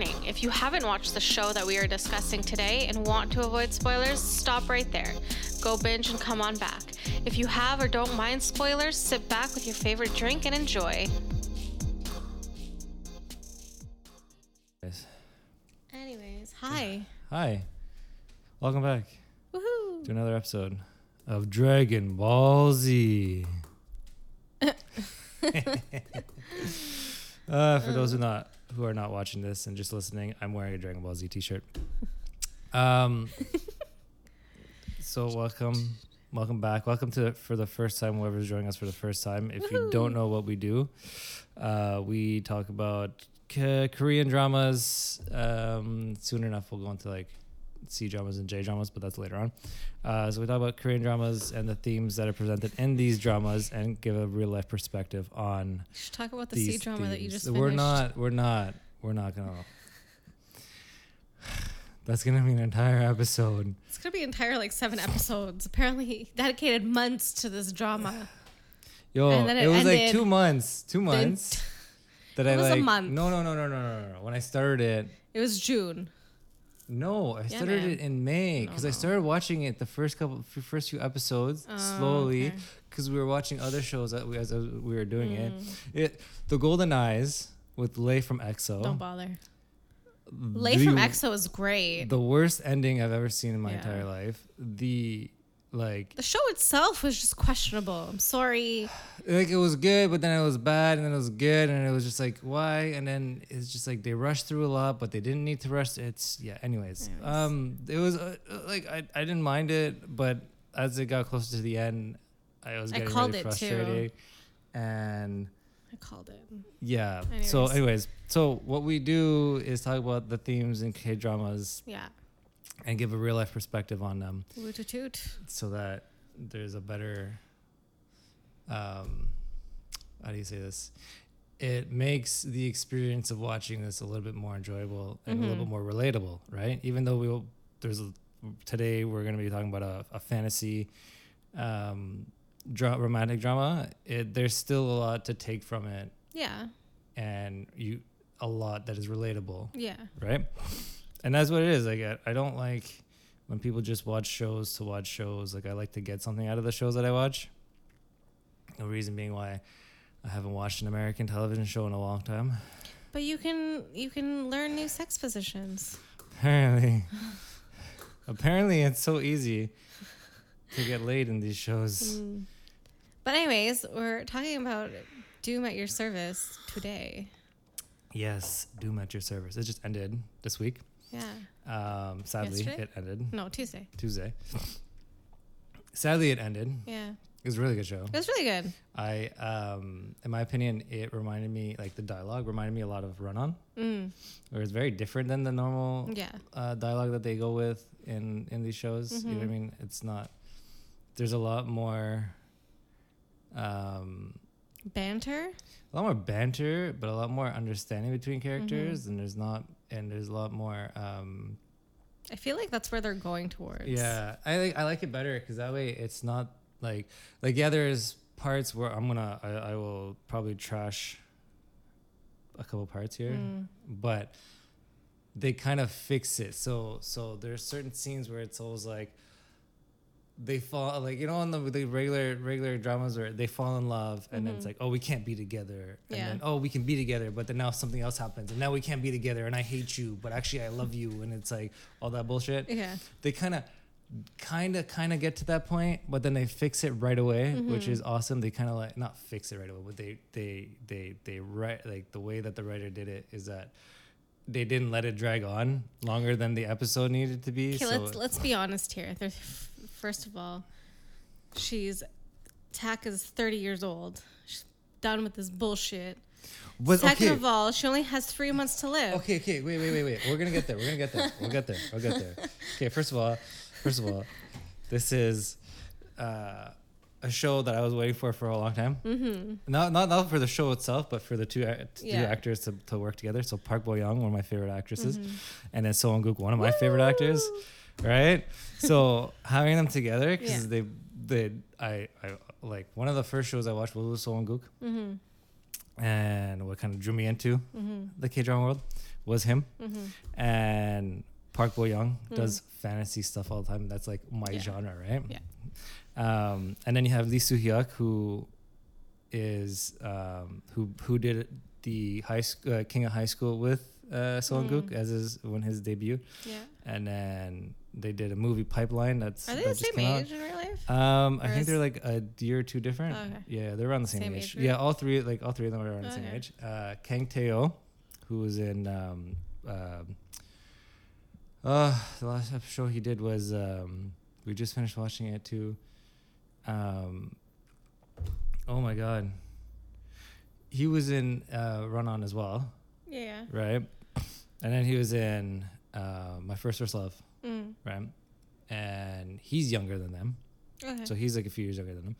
warning if you haven't watched the show that we are discussing today and want to avoid spoilers, stop right there. Go binge and come on back. If you have or don't mind spoilers, sit back with your favorite drink and enjoy. Anyways, hi. Hi. Welcome back Woohoo. to another episode of Dragon Ball Z. uh, for those who not who are not watching this and just listening, I'm wearing a Dragon Ball Z t-shirt. Um so welcome welcome back. Welcome to for the first time whoever's joining us for the first time. If you don't know what we do, uh we talk about K- Korean dramas. Um soon enough we'll go into like C dramas and J dramas, but that's later on. Uh, so we talk about Korean dramas and the themes that are presented in these dramas, and give a real life perspective on You should talk about the C drama that you just finished. We're not. We're not. We're not gonna. That's gonna be an entire episode. It's gonna be entire like seven episodes. Apparently, he dedicated months to this drama. Yo, it, it was like two months. Two months. that It I was a like. month. No, no, no, no, no, no, no. When I started it, It was June. No, I Yeah, started man. it in May because I no. started watching it the first couple, first few episodes Oh, slowly okay. because we were watching other shows that we, as we were doing it. Mm, It the Golden Eyes with Lay from EXO. Don't bother. Lay from EXO is great. The, The worst ending I've ever seen in my Yeah. entire life. The like the show itself was just questionable. I'm sorry. like it was good, but then it was bad, and then it was good, and it was just like why? And then it's just like they rushed through a lot, but they didn't need to rush. It's yeah. Anyways, Anyways. um, it was uh, like I I didn't mind it, but as it got closer to the end, I was getting I called really it too. frustrated, and. I called it. Yeah. So, Anyways. anyways, so what we do is talk about the themes in K dramas Yeah. And give a real life perspective on them, so that there's a better. Um, how do you say this? It makes the experience of watching this a little bit more enjoyable and a little Mhm. bit more relatable, right? Even though we will, there's a, today we're going to be talking about a, a fantasy, um, dra- romantic drama. It, there's still a lot to take from it Yeah. and you a lot that is relatable, Yeah. right? And that's what it is. Like I, I don't like when people just watch shows to watch shows. Like I like to get something out of the shows that I watch. The reason being why I haven't watched an American television show in a long time. But you can you can learn new sex positions. Apparently, apparently it's so easy to get laid in these shows. Mm. But anyways, we're talking about Doom at your service today. Yes, Doom at your service. It just ended this week. Yeah. Um, sadly, Yesterday? it ended No, Tuesday. Tuesday. Sadly, it ended. Yeah. It was a really good show. It was really good. I, um, in my opinion, it reminded me like the dialogue reminded me a lot of Run On, Mm. where it's very different than the normal Yeah. uh, dialogue that they go with in in these shows. You know what I Mhm. mean? It's not. There's a lot more. Um, Banter. a lot more banter, but a lot more understanding between characters, and there's not, and there's a lot more. Um, I feel like that's where they're going towards. Yeah, I like I like it better because that way it's not like like yeah. There's parts where I'm gonna I, I will probably trash a couple parts here, Mm. but they kind of fix it. So so there's certain scenes where it's always like they fall like you know in the, the regular regular dramas where they fall in love and then it's like oh we can't be together and Yeah. then oh we can be together but then now something else happens and now we can't be together and I hate you but actually I love you and it's like all that bullshit Yeah. they kind of kind of kind of get to that point but then they fix it right away which Mhm. is awesome they kind of like not fix it right away but they they they they write like the way that the writer did it is that they didn't let it drag on longer than the episode needed to be Okay, so let's let's be honest here. There's, first of all, she's Tak is 30 years old. She's done with this bullshit. but Second okay of all, she only has three months to live. okay okay wait wait wait wait we're gonna get there we're gonna get there we'll get there we'll get there okay first of all first of all this is uh a show that I was waiting for for a long time. Mm-hmm. Not not not for the show itself, but for the two, act- two Yeah. actors to, to work together. So Park Bo Young, one of my favorite actresses, Mhm. and then Seo In Guk, one of my favorite actors. Right. So having them together because Yeah. they they I I like one of the first shows I watched was with Seo In Guk, Mm-hmm. and what kind of drew me into Mm-hmm. the K drama world was him. Mm-hmm. And Park Bo Young Mm. does fantasy stuff all the time. That's like my Yeah. genre, right? Yeah. Um, and then you have Lee Soo Hyuk, who is um, who who did the high sc- uh, King of High School with uh, Gook Mm. as his when his debut, Yeah. and then they did a movie Pipeline. That's Are they that the just same came out. age in real life? Um, I Or think they're like a year or two different. Oh, okay. Yeah, they're around the same, Same age. age? Yeah, all three like all three of them are around the same Okay. age. Uh, Kang Taeo, who was in um, um, uh, the last show he did was um, we just finished watching it too. Um, oh my god, he was in uh, Run On as well, Yeah. right? And then he was in uh, My First First Love, Mm. right? And he's younger than them. Okay. So he's like a few years younger than them.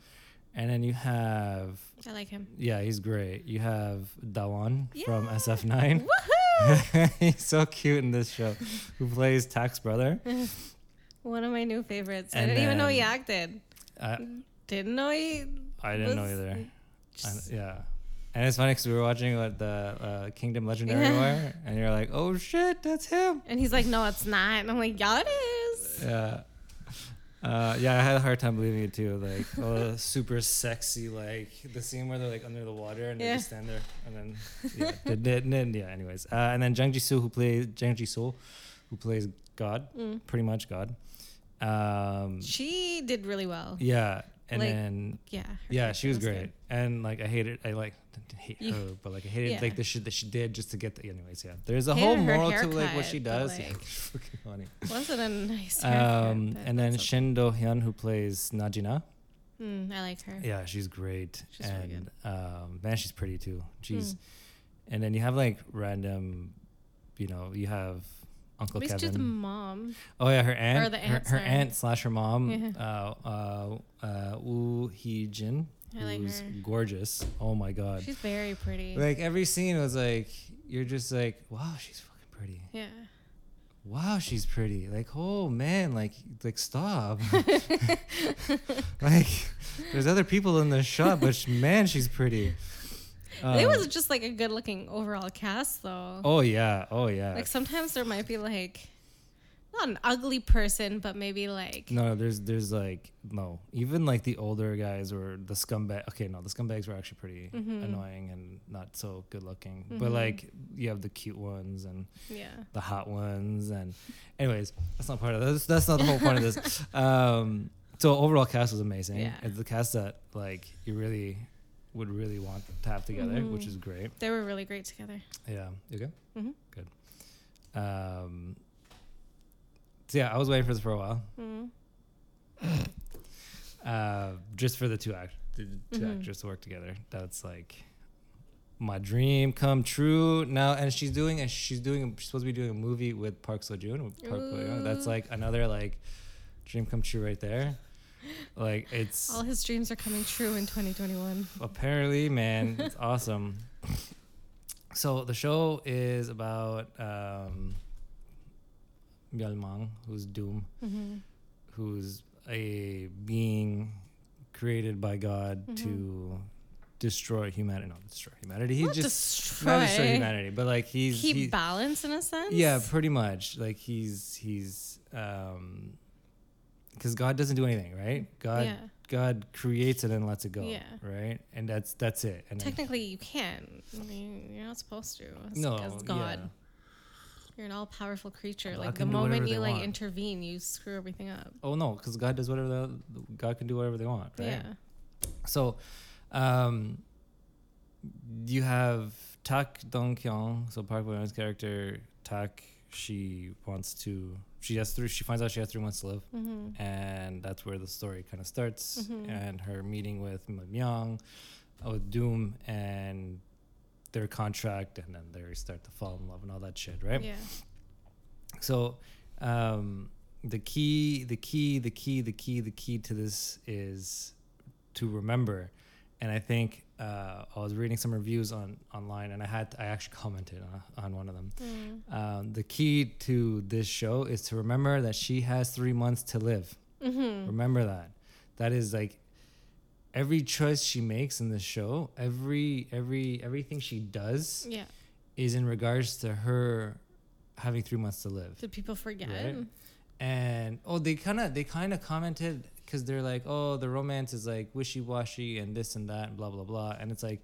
And then you have, I like him. yeah, he's great. You have Dawon from SF9. Woohoo! he's so cute in this show, who plays Tak's brother. One of my new favorites. I didn't even know he acted. I, Didn't know he. I didn't know either. I, yeah. And it's funny because we were watching what the uh, Kingdom Legendary Yeah. were, and you're like, oh shit, that's him. And he's like, no, it's not. And I'm like, yeah, it is. Yeah. Uh, yeah, I had a hard time believing it too. Like, oh, super sexy, like the scene where they're like under the water and they Yeah. just stand there, and then yeah, yeah. Anyways, uh, and then Jang Ji Soo, who plays Jang Ji Soo, who plays God, Mm. pretty much God. Um, She did really well. yeah, and Like, then Yeah. yeah, she was character great, good. and like I hated, I like didn't hate her, but like I hated Yeah. like the shit that she did just to get the. Anyways, yeah, there's a Hated whole moral to like what she does. yeah, like, it's fucking funny. Wasn't a nice haircut, Um, and then okay. Shin Do Hyun, who plays Najina. Mm, I like her. Yeah, she's great. She's really and um, man, she's pretty too. She's Mm. and then you have like random, you know, you have Uncle least to the Kevin. mom. oh yeah, her aunt, Or the her, aunt, her sorry. aunt slash her mom, Yeah. uh, uh, uh, Woo Hee Jin, I like who's her. gorgeous. Oh my god, She's very pretty. like every scene was like you're just like, wow, she's fucking pretty. yeah. Wow, she's pretty. Like, oh man, like, like stop. like, there's other people in the shot, but man, she's pretty. it Um, was just like a good looking overall cast though. Oh yeah, oh yeah. Like sometimes there might be like not an ugly person, but maybe like no, there's there's like no. Even like the older guys or the scumbag. Okay, no, the scumbags were actually pretty Mhm. annoying and not so good looking. But Mhm. like you have the cute ones and yeah. the hot ones and anyways that's not part of this that's not the whole point of this um so overall cast was amazing Yeah. it's the cast that like you really would really want to have together which Mhm. is great They were really great together. yeah you good Mhm. good um so yeah i was waiting for this for a while Mm. uh just for the two act the two Mhm. actors to work together that's like my dream come true now and she's doing and she's doing she's supposed to be doing a movie with park seo joon park that's like another like dream come true right there like it's All his dreams are coming true in 2021. apparently man it's awesome so the show is about um Myeolmang, who's doom Mm-hmm. who's a being created by God Mhm. to destroy humanity. Not destroy humanity. He Not just destroy. not destroy humanity, but like he's Keep he- balance in a sense. yeah, pretty much. Like he's he's um because God doesn't do anything, right? God yeah. God creates it and lets it go, Yeah. right? And that's that's it. And then- Technically, you can't. I mean, you're not supposed to. As, no, as God, yeah. you're an all-powerful creature. God like the moment you like want. intervene, you screw everything up. Oh no, because God does whatever the God can do whatever they want, right? Yeah. So, um, you have Tak Dong Kyung, so Park Bo Young's character Tak. She wants to. She has three. She finds out she has three months to live, Mm-hmm. and that's where the story kind of starts. Mhm. And her meeting with Myung, with Doom, and their contract, and then they start to fall in love and all that shit, right? Yeah. So, um, the key, the key, the key, the key, the key to this is to remember. And I think uh, I was reading some reviews on online, and I had I actually commented on, on one of them. Mm. Um, the key to this show is to remember that she has three months to live. Mm-hmm. Remember that. That is like every choice she makes in the show, every every everything she does Yeah. is in regards to her having three months to live. Did people forget? Right. And oh, they kind of they kind of commented because they're like, oh, the romance is like wishy washy and this and that and blah blah blah, and it's like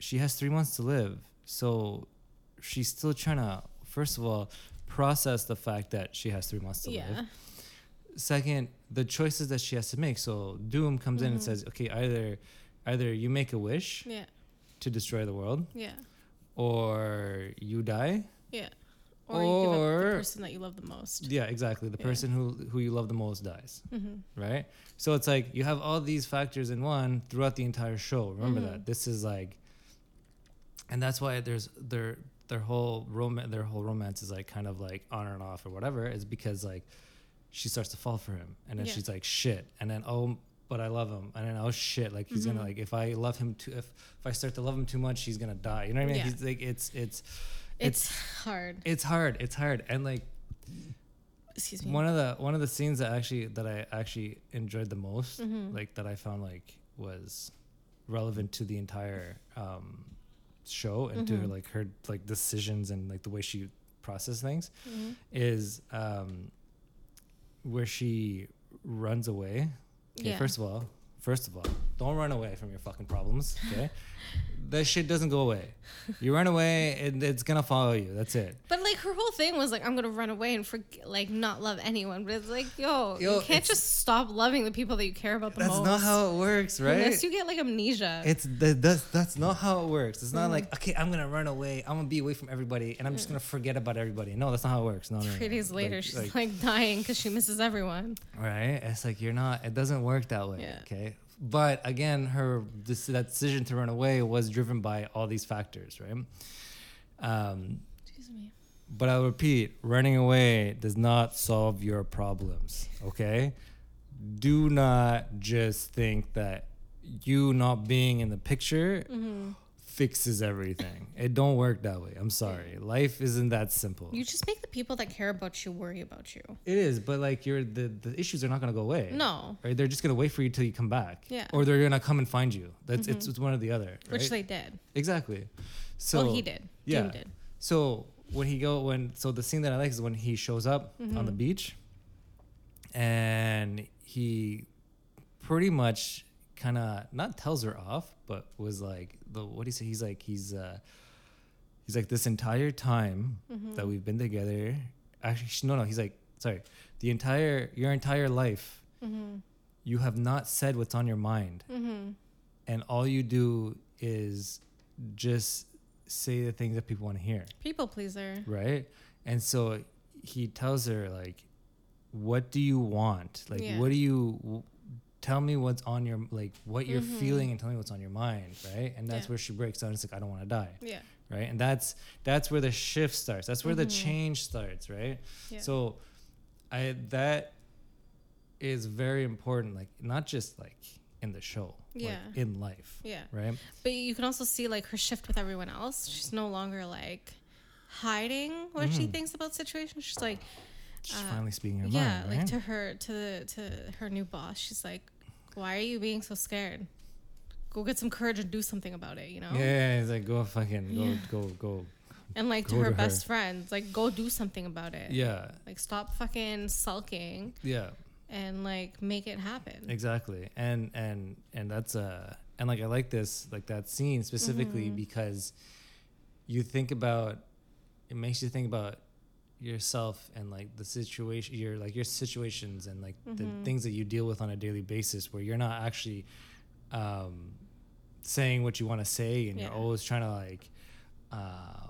she has three months to live, so she's still trying to first of all process the fact that she has three months to Yeah. live. Second, the choices that she has to make. So Doom comes in and Mhm. says, okay, either either you make a wish Yeah. to destroy the world, Yeah. or you die. Yeah. Or, you give up the person that you love the most. Yeah, exactly. The Yeah. person who who you love the most dies. Mm-hmm. right? So it's like you have all these factors in one throughout the entire show. Remember Mhm. that this is like, and that's why there's their their whole romance their whole romance is like kind of like on and off or whatever is because like she starts to fall for him and then Yeah. she's like shit and then oh but I love him and then oh shit like he's Mhm. gonna like if I love him too if if I start to love him too much he's gonna die you know what I mean Yeah. he's like it's it's It's, hard. it's hard it's hard and like Excuse me. one of the one of the scenes that actually that I actually enjoyed the most, Mhm. like that I found like was relevant to the entire um, show and to her like her like decisions and like the way she processed things Mhm. is um, where she runs away. Okay, Yeah. First of all, first of all, don't run away from your fucking problems. Okay, that shit doesn't go away. You run away, and it's gonna follow you. That's it. But like her whole thing was like, I'm gonna run away and forget, like not love anyone. But it's like, yo, Yo, you can't just stop loving the people that you care about the That's most. That's not how it works, right? Unless you get like amnesia. It's that that's that's not how it works. It's not Mm-hmm. like okay, I'm gonna run away. I'm gonna be away from everybody, and I'm just gonna forget about everybody. No, that's not how it works. No, no. no, Three no. days later, Like- she's like, like, dying because she misses everyone. right. It's like you're not. It doesn't work that way. Yeah. Okay. But again, her this, that decision to run away was driven by all these factors, right? Um, Excuse me. but I'll repeat: running away does not solve your problems. Okay. Do not just think that you not being in the picture Mm-hmm. Fixes everything. It don't work that way. I'm sorry. Life isn't that simple. You just make the people that care about you worry about you. it is, but like you're the the issues are not gonna go away. No, Right? They're just gonna wait for you till you come back. Yeah. Or they're gonna come and find you. That's it's, it's one or the other. Right? which they did. exactly. So well, he did. yeah. Doom did. So when he go when so the scene that I like is when he shows up Mm-hmm. on the beach, and he pretty much kind of not tells her off, but was like the what do you say? He's like he's uh he's like this entire time Mm-hmm. that we've been together. Actually, no, no. He's like sorry, the entire your entire life, Mm-hmm. you have not said what's on your mind, Mm-hmm. and all you do is just say the things that people want to hear People pleaser. right and so he tells her like what do you want like Yeah. what do you tell me what's on your like what you're Mhm. feeling and tell me what's on your mind right and that's Yeah. where she breaks down it's like i don't want to die Yeah. right and that's that's where the shift starts that's where the Mhm. change starts right Yeah. so i that is very important like not just like in the show Yeah. like in life yeah. right But you can also see like her shift with everyone else. She's no longer like hiding what she Mhm. thinks about situations. She's like, she's Uh, finally speaking her mind. yeah, mind like to her to the to her new boss. She's like, why are you being so scared? Go get some courage and do something about it. You know. yeah it's like go fucking go Yeah. go go And like to her to her. best friends, like go do something about it. yeah Like stop fucking sulking yeah and like make it happen. exactly and and and that's uh and like i like this like that scene specifically Mm-hmm. because you think about it makes you think about yourself and like the situation your like your situations and like Mhm. the things that you deal with on a daily basis where you're not actually um saying what you want to say and Yeah. you're always trying to like uh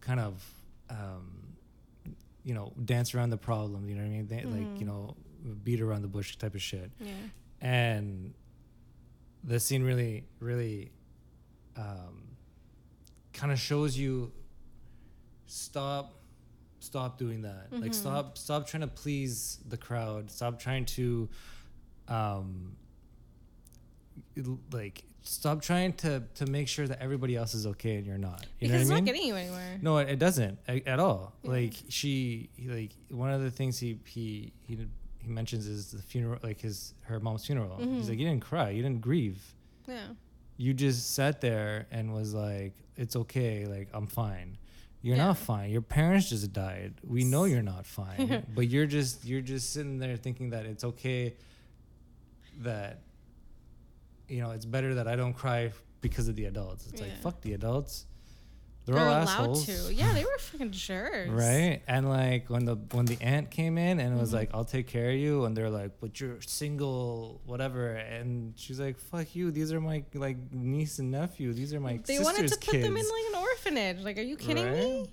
kind of um you know dance around the problem you know what i mean they, like you Mhm. know beat around the bush type of shit Yeah. and the scene really really um, kind of shows you stop stop doing that like Mhm. stop stop trying to please the crowd stop trying to um it- like stop trying to to make sure that everybody else is okay and you're not you because know it's I mean? not getting you anywhere. No, it, it doesn't a- at all. Yeah. Like she, he- like one of the things he he he he mentions is the funeral, like his her mom's funeral. Mm-hmm. He's like, you didn't cry, you didn't grieve, Yeah. you just sat there and was like, it's okay, like I'm fine. You're Yeah. not fine. Your parents just died. We know you're not fine, but you're just you're just sitting there thinking that it's okay. That you know it's better that I don't cry because of the adults. It's like fuck the adults. They're, They're all allowed assholes. to. Yeah, they were fucking jerks. Right, and like when the when the aunt came in and it was Mm-hmm. like, "I'll take care of you," and they're like, "But you're single, whatever," and she's like, "Fuck you! These are my like niece and nephew. These are my They wanted to put them in like an orphanage. Like, are you kidding me?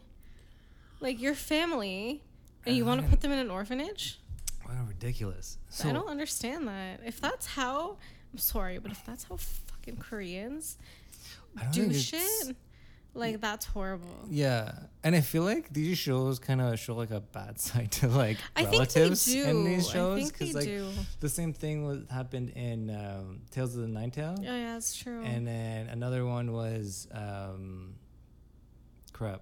Like your family, and you want to put them in an orphanage? Wow, ridiculous. So I don't understand that. If that's how, I'm sorry, but if that's how fucking Koreans I don't do shit, like that's horrible. Yeah, and I feel like these shows kind of show like a bad side to like I think they relatives do. in these I shows think they like do. the same thing was happened in um, Tales of the Nine Tail. Oh yeah, that's true. And then another one was um crap.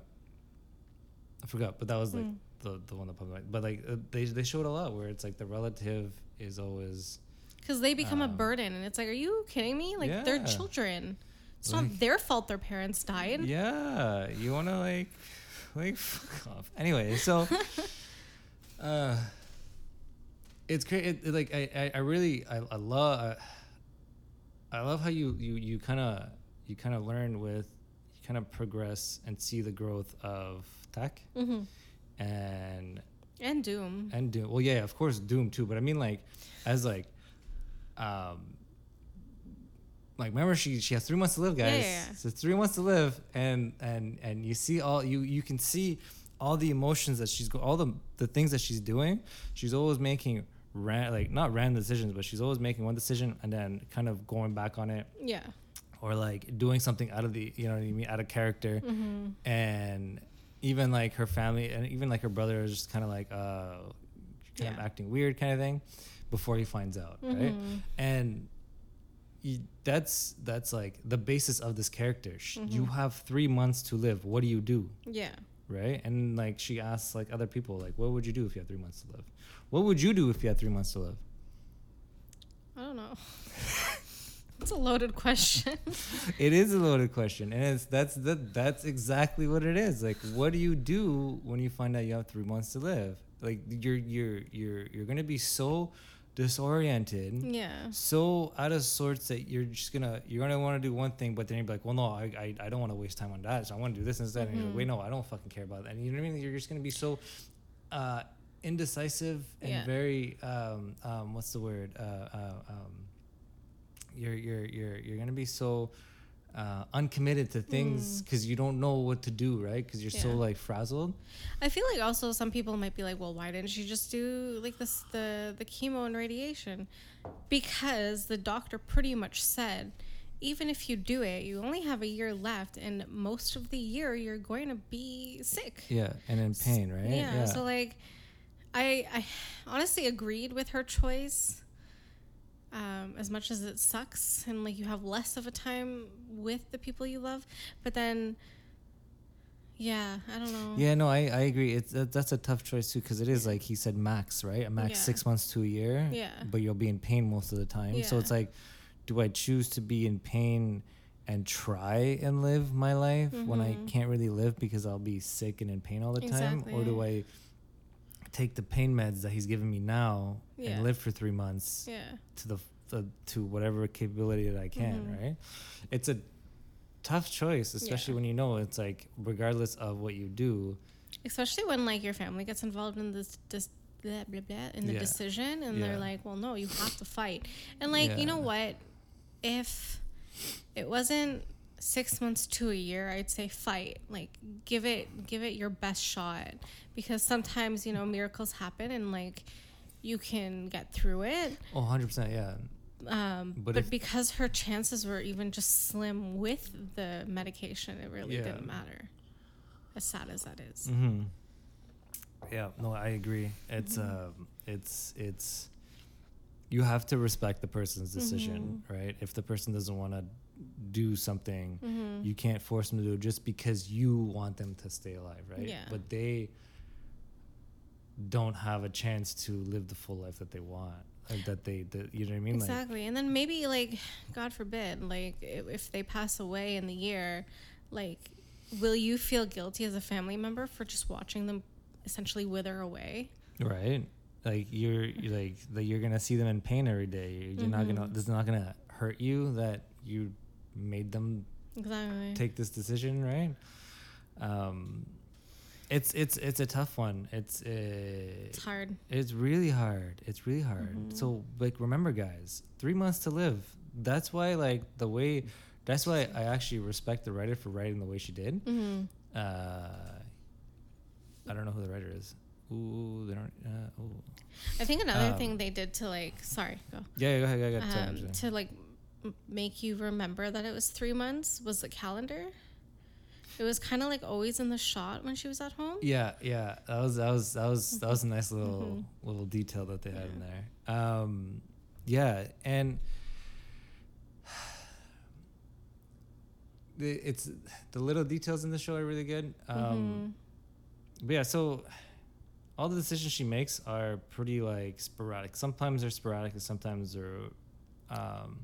I forgot, but that was like Hmm. the the one that popped my But like uh, they they showed a lot where it's like the relative is always Because they become a Um, burden, and it's like, are you kidding me? Like they're Yeah. children. It's Like- not their fault their parents died. yeah. You want to like like fuck off. Anyway, so uh it's great. It, it, like I, I I really I, I love I, I love how you you you kind of you kind of learn with you kind of progress and see the growth of Tak hmm and And Doom. and Doom. Well, yeah, of course, Doom too. But I mean, like, as like, um, like remember she she has three months to live, guys. yeah, yeah. So three months to live, and and and you see all you you can see all the emotions that she's go all the the things that she's doing. She's always making ran like not random decisions, but she's always making one decision and then kind of going back on it Yeah. or like doing something out of the you know what I mean out of character hmm and even like her family and even like her brother is just kind of like uh kind of acting weird kind of thing before he finds out right Mhm. and you, that's that's like the basis of this character Sh you Mm-hmm. have three months to live what do you do Yeah. right and like she asks like other people like what would you do if you had three months to live what would you do if you had three months to live I don't know. It's a loaded question. it is a loaded question and it's that's that that's exactly what it is like what do you do when you find out you have three months to live like you're you're you're you're gonna be so disoriented yeah. so out of sorts that you're just gonna you're gonna want to do one thing but then you're like well no i i, I don't want to waste time on that so i want to do this instead and you're like Mhm. wait no i don't fucking care about that and you know what i mean you're just gonna be so uh indecisive and Yeah. very um um what's the word uh, uh um you're you're you're you're gonna be so uh, uncommitted to things because you don't know what to do, right? Because you're so Mm. Like frazzled. I feel like also some people might be like, well, why didn't you just do like this the the chemo and radiation? Because the doctor pretty much said, even if you do it, you only have a year left, and most of the year you're going to be sick. Yeah, and in pain, right? Yeah, So like, I I honestly agreed with her choice. Um, as much as it sucks, and like you have less of a time with the people you love, but then, yeah, I don't know. Yeah, no, I, I agree. It's that, that's a tough choice too because it is like he said max, right? A max Yeah. six months to a year. Yeah. But you'll be in pain most of the time. So it's like, do I choose to be in pain and try and live my life when I Mhm. can't really live because I'll be sick and in pain all the time, or do I take the pain meds that he's giving me now Yeah. and live for three months Yeah. to the, the to whatever capability that I can, Mhm. right? It's a tough choice, especially Yeah. when you know it's like regardless of what you do. especially when like your family gets involved in this this blah, blah, blah, in the Yeah. decision and they're like well no you have to fight and like you know what if it wasn't six months to a year i'd say fight like give it give it your best shot because sometimes you know miracles happen and like you can get through it Oh, 100%, yeah. um, But but, because her chances were even just slim with the medication it really Yeah. didn't matter as sad as that is. Mm-hmm. Yeah, no, I agree. It's Mm-hmm. um it's it's you have to respect the person's decision, Mm-hmm. right? If the person doesn't want to do something, Mhm. you can't force them to do it just because you want them to stay alive, right? Yeah. But they don't have a chance to live the full life that they want. Like that they, that, you know what I mean? Exactly. and then maybe like God forbid, like if, they pass away in the year, like will you feel guilty as a family member for just watching them essentially wither away? Right? Like you're, you're like that you're gonna see them in pain every day. You're not gonna. Mhm. This is not gonna hurt you that you made them Exactly. take this decision, right? Um, it's it's it's a tough one. It's uh, it's hard. it's really hard. It's really hard. Mhm. So like remember guys, 3 months to live. That's why like the way that's why I actually respect the writer for writing the way she did. hmm Uh I don't know who the writer is. Ooh, they don't uh, ooh. I think another Um, thing they did to like, sorry, go. Yeah, go ahead, go ahead. Um, to like make you remember that it was three months was the calendar. It was kind of like always in the shot when she was at home. Yeah, yeah. That was that was that was that was a nice little Mhm. little detail that they had in there. Um, yeah, and the, it's the little details in the show are really good. Um, Mhm. But yeah, so all the decisions she makes are pretty like sporadic. Sometimes they're sporadic, and sometimes they're um,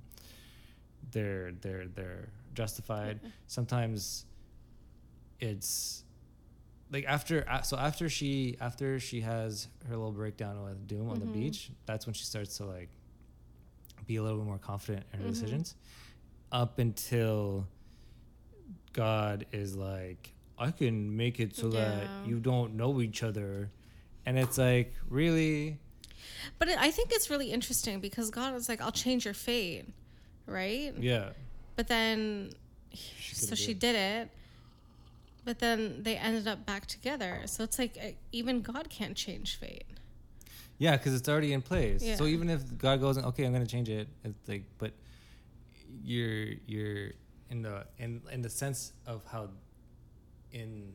they're they're they're justified. Sometimes it's like after so after she after she has her little breakdown with Doom on the Mhm. beach, that's when she starts to like be a little bit more confident in her Mhm. decisions. Up until God is like, I can make it so Yeah. that you don't know each other, and it's like really, But it, I think it's really interesting because God was like, "I'll change your fate," right? yeah, But then, She so she did. did it. But then they ended up back together. So it's like uh, even God can't change fate. yeah, because it's already in place. Yeah. So even if God goes, okay, I'm gonna change it, it's like, but you're you're in the in in the sense of how in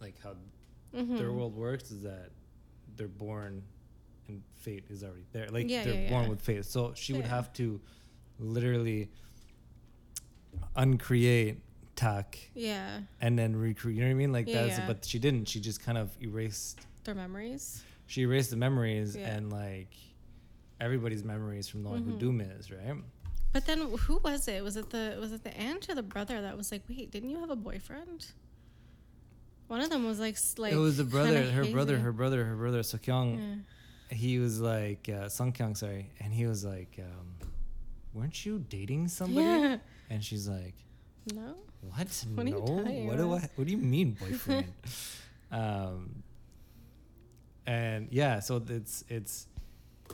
like how Mhm. their world works is that they're born and fate is already there. Like Yeah, they're yeah, born with fate. So she would have to literally uncreate Tak Yeah, and then recreate. You know what I mean? Like Yeah, that's. yeah. But she didn't. She just kind of erased. their memories. She erased the memories Yeah. and like everybody's memories from knowing who Mhm. Doom is, right? But then who was it? Was it the was it the aunt or the brother that was like, "Wait, didn't you have a boyfriend?" One of them was like like it was the brother, her brother, her brother, her brother Sokyung. Yeah. He was like uh, Sung Kyung, sorry, and he was like, um, "Weren't you dating somebody?" Yeah. And she's like, No. What? What no. what do I? What do you mean, boyfriend? um, and yeah, so it's it's.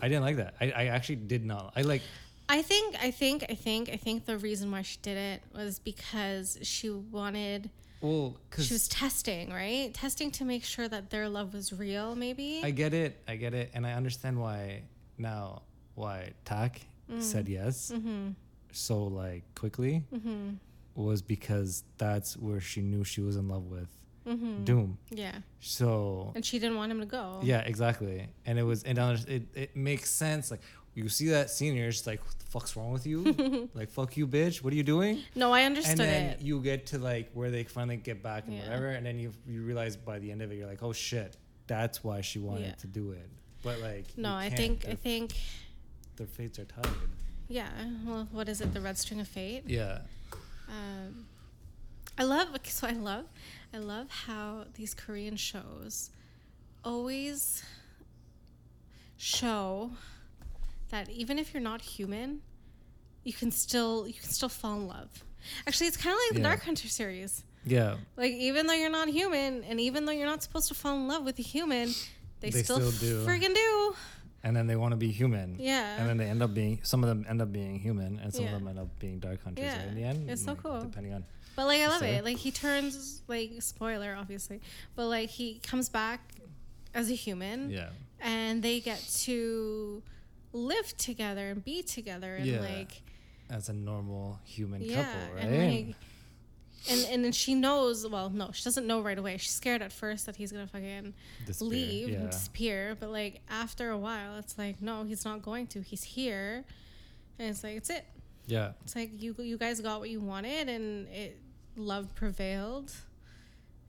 I didn't like that. I, I actually did not. I like. I think I think I think I think the reason why she did it was because she wanted Well, because she was testing, right? Testing to make sure that their love was real, maybe. I get it. I get it, and I understand why now why Tak said yes mm-hmm. so like quickly Mm-hmm. was because that's where she knew she was in love with Mm-hmm. Doom. Yeah. So And she didn't want him to go. Yeah, exactly. And it was, and it, it makes sense. Like, you see that senior, and like, what the fuck's wrong with you? like, fuck you, bitch. What are you doing? No, I And understood then it. you get to like where they finally get back and Yeah. whatever. And then you, you realize by the end of it, you're like, oh shit, that's why she wanted Yeah. to do it. But like, No, I think I think their fates are tied. yeah. Well, what is it? The red string of fate. Yeah. Um, I love so I love I love how these Korean shows always show that even if you're not human, you can still you can still fall in love. Actually, it's kind of like the Dark Hunter series. Yeah. Like even though you're not human, and even though you're not supposed to fall in love with a human, they, They still, still do. friggin' do. And then they want to be human. Yeah. And then they end up being, some of them end up being human, and some Yeah. of them end up being dark hunters Yeah. in the end. It's so like, cool. Depending on. But like I love So- it. Like he turns like spoiler obviously, but like he comes back as a human Yeah. and they get to live together and be together and Yeah. like As a normal human couple, right? and like and and then she knows well no she doesn't know right away she's scared at first that he's gonna fucking Disappear, leave yeah. and disappear but like after a while it's like no he's not going to he's here and it's like it's it Yeah. it's like you you guys got what you wanted and it love prevailed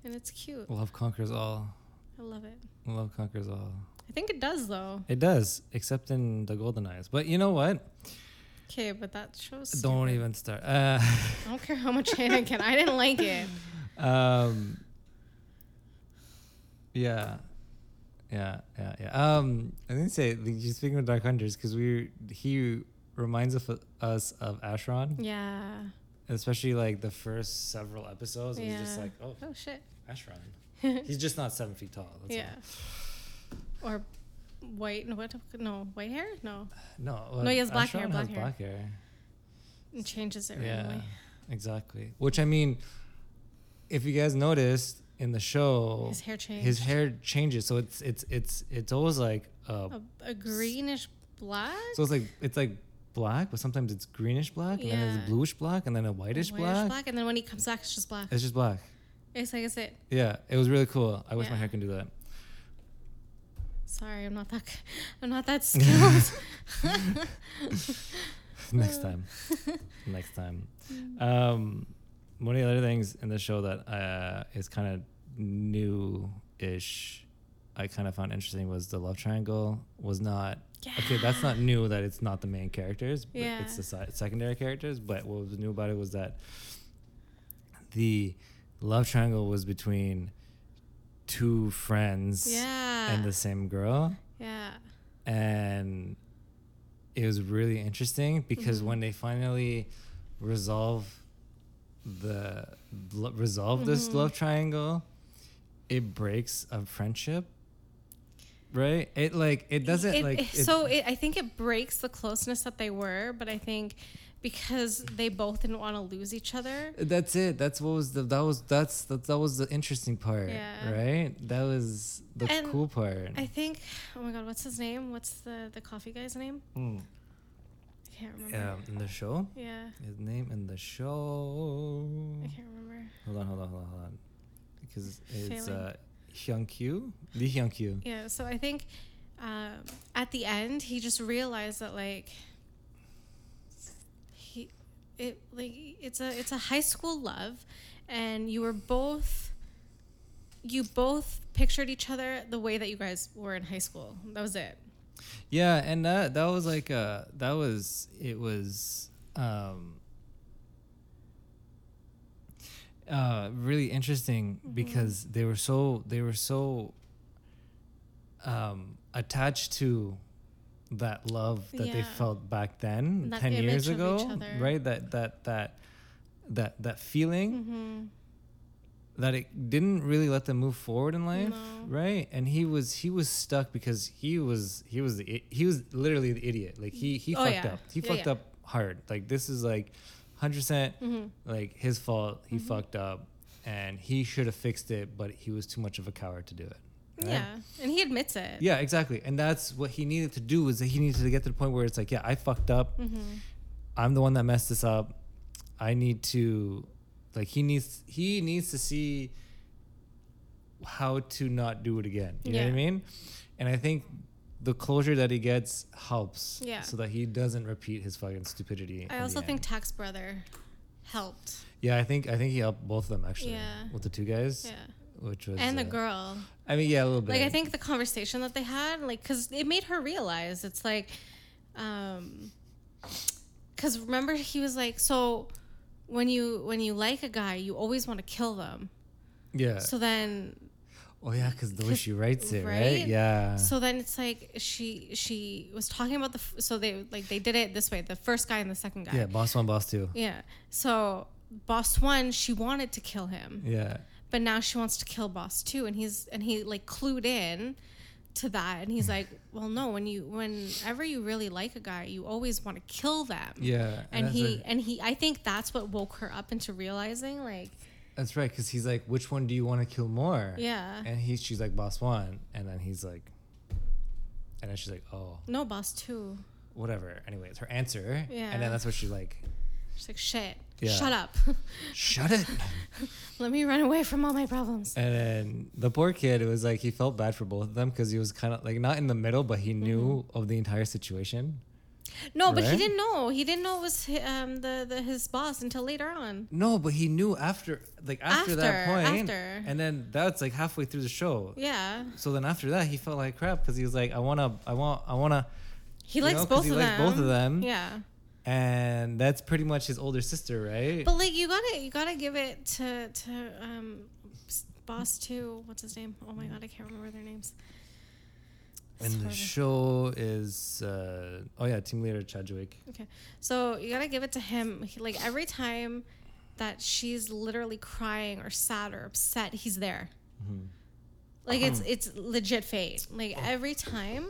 and it's cute Love conquers all. I love it. Love conquers all. I think it does though. It does, except in the Golden Eyes. But you know what? Okay, but that shows. Don't even start. Uh, I don't care how much Anakin. I didn't like it. um. Yeah. Yeah, yeah, yeah. Um, I didn't say like, just speaking of Dark Hunters because we he reminds of us of Acheron, Yeah. especially like the first several episodes. It was just like, oh, Oh shit. Acheron. He's just not seven feet tall. That's yeah. Or white. No, what? No, white hair. No. No. No, he has black hair, Acheron black has hair. black hair. it changes it Yeah, randomly. exactly. Which I mean, if you guys noticed in the show, His hair changed. his hair changes. So it's it's it's it's always like uh, A, a greenish black. so it's like it's like black, but sometimes it's greenish black, and then Yeah. it's bluish black, and then a whitish, whitish black. And then when he comes back, it's just black. It's just black. It's like I said. Yeah, it was really cool. I wish my hair can do that. Sorry, I'm not that. I'm not that skilled. Next time. Next time. Um, one of the other things in the show that uh, is kind of new-ish, I kind of found interesting was the love triangle was not okay. That's not new that it's not the main characters, but Yeah. it's the si- secondary characters. But what was new about it was that the love triangle was between two friends yeah. and the same girl yeah. and it was really interesting because Mhm. when they finally resolve the resolve this Mhm. love triangle it breaks a friendship right it like it doesn't It- like it- it- so it, I think it breaks the closeness that they were, but I think because they both didn't want to lose each other. that's it that's what was the that was that's that, that was the interesting part Yeah. right that was the And cool part I think. Oh my god, what's his name? What's the the coffee guy's name? Mm. I can't remember. yeah in the show Yeah, his name in the show I can't remember. Hold on, hold on, hold on, hold on. Because it's Failing. uh, Hyun Kyu, Lee Hyun Kyu. Yeah, so I think um, at the end he just realized that like it like it's a it's a high school love and you were both you both pictured each other the way that you guys were in high school. That was it. Yeah, and that that was like uh that was it was um uh really interesting Mm-hmm. because they were so they were so um attached to that love that they felt back then That 10 years image of each ago right? That that that that that feeling Mm-hmm. that it didn't really let them move forward in life No. right? And he was he was stuck because he was he was the he was literally the idiot. Like he he Oh, fucked yeah. up. He Yeah, fucked yeah. up hard. Like this is like 100% Mm-hmm. like his fault. He fucked up. And he should have fixed it but he was too much of a coward to do it right? Yeah, and he admits it. yeah exactly and that's what he needed to do is that he needed to get to the point where it's like yeah i fucked up Mm-hmm. i'm the one that messed this up i need to like he needs he needs to see how to not do it again you know what i mean and i think the closure that he gets helps Yeah. so that he doesn't repeat his fucking stupidity I also think. Tak's Brother helped. yeah i think i think he helped both of them actually Yeah. with the two guys Yeah. Which was And the uh, girl. i mean yeah a little bit like i think the conversation that they had like because it made her realize it's like um because remember he was like so when you when you like a guy you always want to kill them. Yeah. So then oh yeah because the way she writes it right, right? yeah. So then it's like she she was talking about the f- so they like they did it this way the first guy and the second guy. Yeah boss one boss two. Yeah. So boss one she wanted to kill him. Yeah but now she wants to kill boss two and he's and he like clued in to that and he's like well no when you whenever you really like a guy you always want to kill them yeah and that's he right. and he i think that's what woke her up into realizing like That's right, because he's like, which one do you want to kill more? yeah And he's she's like boss one, and then he's like, and then she's like, oh, no boss two whatever. Anyway, it's her answer. Yeah. And then that's what she's like, she's like shit Yeah. shut up shut it. let me run away from all my problems and then the poor kid, it was like he felt bad for both of them because he was kind of like not in the middle, but he knew Mm-hmm. of the entire situation. No, but he didn't know. He didn't know it was um, the, the his boss until later on. No, but he knew after, like after, that point, after. and then that's like halfway through the show. Yeah, So then after that, he felt like crap because he was like, I wanna, I want, I wanna, he likes know, both he of likes them. both of them. Yeah, and that's pretty much his older sister, right? but like you gotta you gotta give it to to um, boss two. What's his name? Oh my god, I can't remember their names. and the show is, uh, oh yeah, team leader Cha Joo-ik. Okay, so you gotta give it to him. He, like every time that she's literally crying or sad or upset, he's there. Mhm. Like it's it's legit fate. Like every time,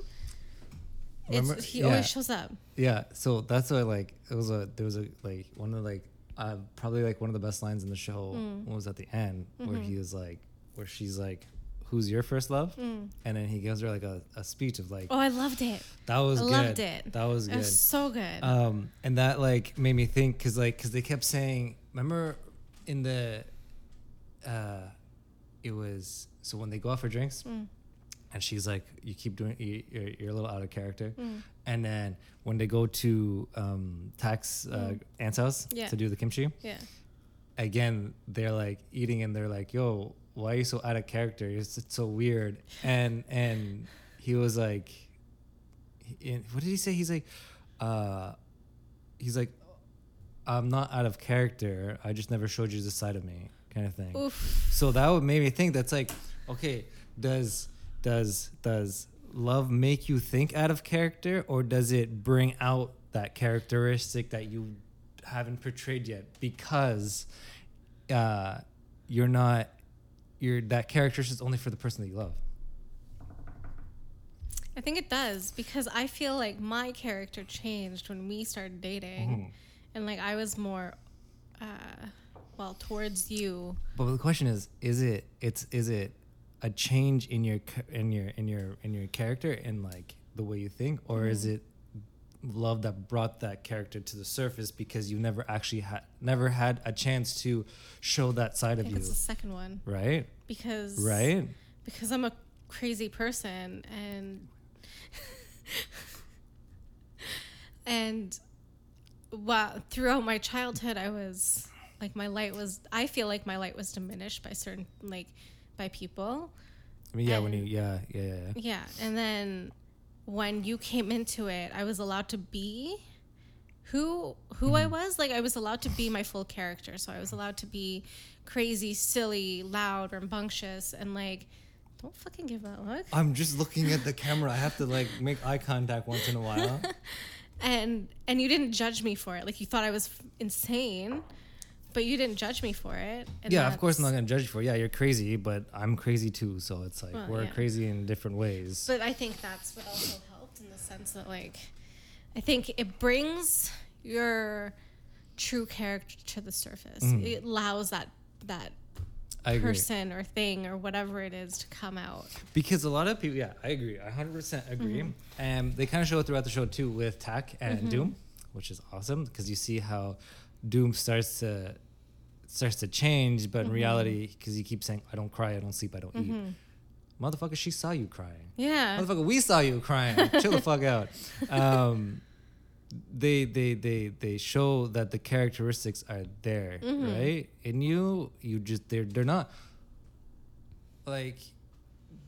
Remember- it's he yeah. always shows up. Yeah, so that's what like it was a there was a like one of the, like uh, probably like one of the best lines in the show Mm. was at the end where Mm-hmm. he was like where she's like who's your first love Mm. and then he gives her like a, a speech of like Oh, I loved it. that was I good loved it. that was It good was so good. um and that like made me think because like because they kept saying remember in the uh it was so when they go out for drinks Mm. And she's like you keep doing you, you're, you're a little out of character Mm. and then when they go to um Tak's uh, Mm. aunt's house Yeah. to do the kimchi yeah. again they're like eating and they're like yo why are you so out of character it's, it's so weird and and he was like he- what did he say he's like uh he's like i'm not out of character i just never showed you this side of me kind of thing Oof. so that would make me think that's like okay does does does love make you think out of character or does it bring out that characteristic that you haven't portrayed yet because uh you're not you're that character is only for the person that you love I think it does because I feel like my character changed when we started dating, Mhm. and like I was more, uh, well, towards you. but the question is is it it's is it a change in your in your in your in your character and like the way you think? Or is Mm-hmm. it love that brought that character to the surface because you never actually had never had a chance to show that side of you it's the second one. Right. Because right. because I'm a crazy person and and well throughout my childhood I was like my light was I feel like my light was diminished by certain like by people. I mean yeah when you yeah yeah yeah, yeah. and then when you came into it I was allowed to be who who I mm-hmm. was. Like I was allowed to be my full character. So I was allowed to be crazy silly loud rambunctious and like don't fucking give that look i'm just looking at the camera. I have to like make eye contact once in a while. And and you didn't judge me for it. Like you thought i was f- insane but you didn't judge me for it yeah of course i'm not gonna judge you for it. yeah you're crazy but i'm crazy too so it's like Well, we're yeah. crazy in different ways but i think that's what also helped in the sense that like i think it brings your true character to the surface Mm. it allows that that person or thing or whatever it is to come out Because a lot of people, yeah, I agree. I 100% agree. Mm-hmm. And they kind of show it throughout the show too with Tak and Doom, which is awesome because you see how Doom starts to starts to change, but in Mm-hmm. reality, because he keeps saying, "I don't cry, I don't sleep, I don't eat." Motherfucker, she saw you crying. yeah Motherfucker, we saw you crying. Chill the fuck out. Um, they they they they show that the characteristics are there, Mm-hmm. right? In you, you just they're they're not like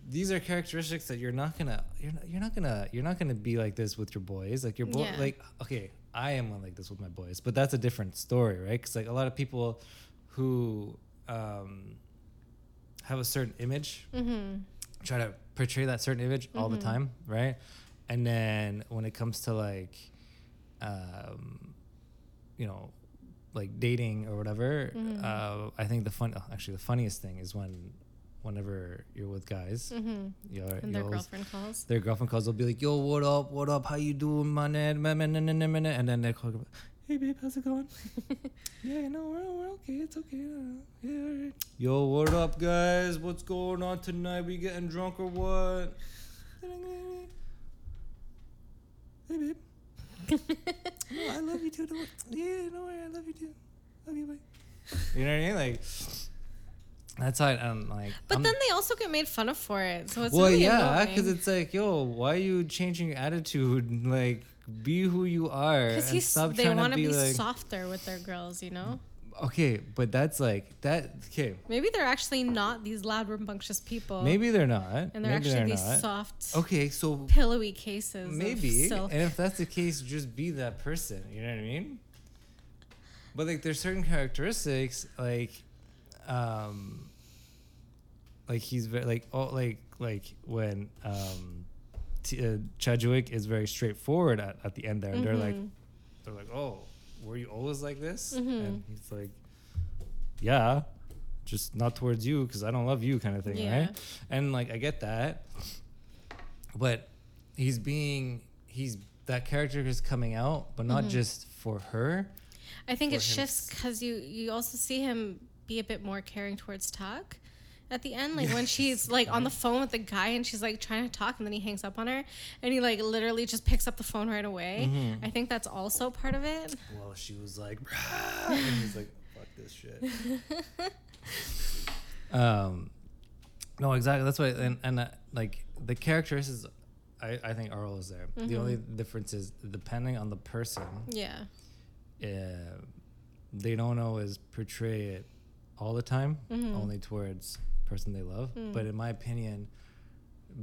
these are characteristics that you're not gonna you're not, you're not gonna you're not gonna be like this with your boys like your boy Yeah. like okay i am one like this with my boys but that's a different story right? Because like a lot of people who um have a certain image mm-hmm. try to portray that certain image all the time right? And then when it comes to like um you know like dating or whatever uh i think the fun actually the funniest thing is when whenever you're with guys Mm-hmm. you're, and their girlfriend calls their girlfriend calls. They'll be like, "Yo, what up? What up? How you doing, my man?" And then they call, "Hey, babe, how's it going?" yeah, no, we're, we're okay. It's okay. Yeah, all right. Yo, what up, guys? What's going on tonight? We getting drunk or what? Hey, babe. no, I love you too. Yeah, no worry, I love you too. Love you, bye. You know what I mean? Like, that's how I, I'm like. but I'm- then they also get made fun of for it so it's well, really yeah, because it's like, yo, why are you changing your attitude like be who you are Because he's stop they want to be, be like softer with their girls, you know. okay but that's like that okay Maybe they're actually not these loud, rambunctious people. maybe they're not and they're maybe actually they're these not soft, okay so pillowy cases. maybe and if that's the case just be that person you know what i mean but like there's certain characteristics like um like he's very like oh like like when um T- uh, Cha Joo-ik is very straightforward at, at the end there and they're like Mhm. they're like oh were you always like this Mhm. and he's like yeah just not towards you because i don't love you kind of thing Yeah. right and like i get that but he's being he's that character is coming out but not Mhm. just for her I think it shifts because you you also see him be a bit more caring towards Tak at the end, like when she's like on the phone with the guy and she's like trying to talk, and then he hangs up on her, and he like literally just picks up the phone right away. Mhm. I think that's also part of it. well she was like and he's like fuck this shit um no exactly that's why and and uh, like the characteristics i i think are always there the only difference is depending on the person Yeah. uh, they don't always portray it all the time, Mhm. only towards person they love. Mm. But in my opinion,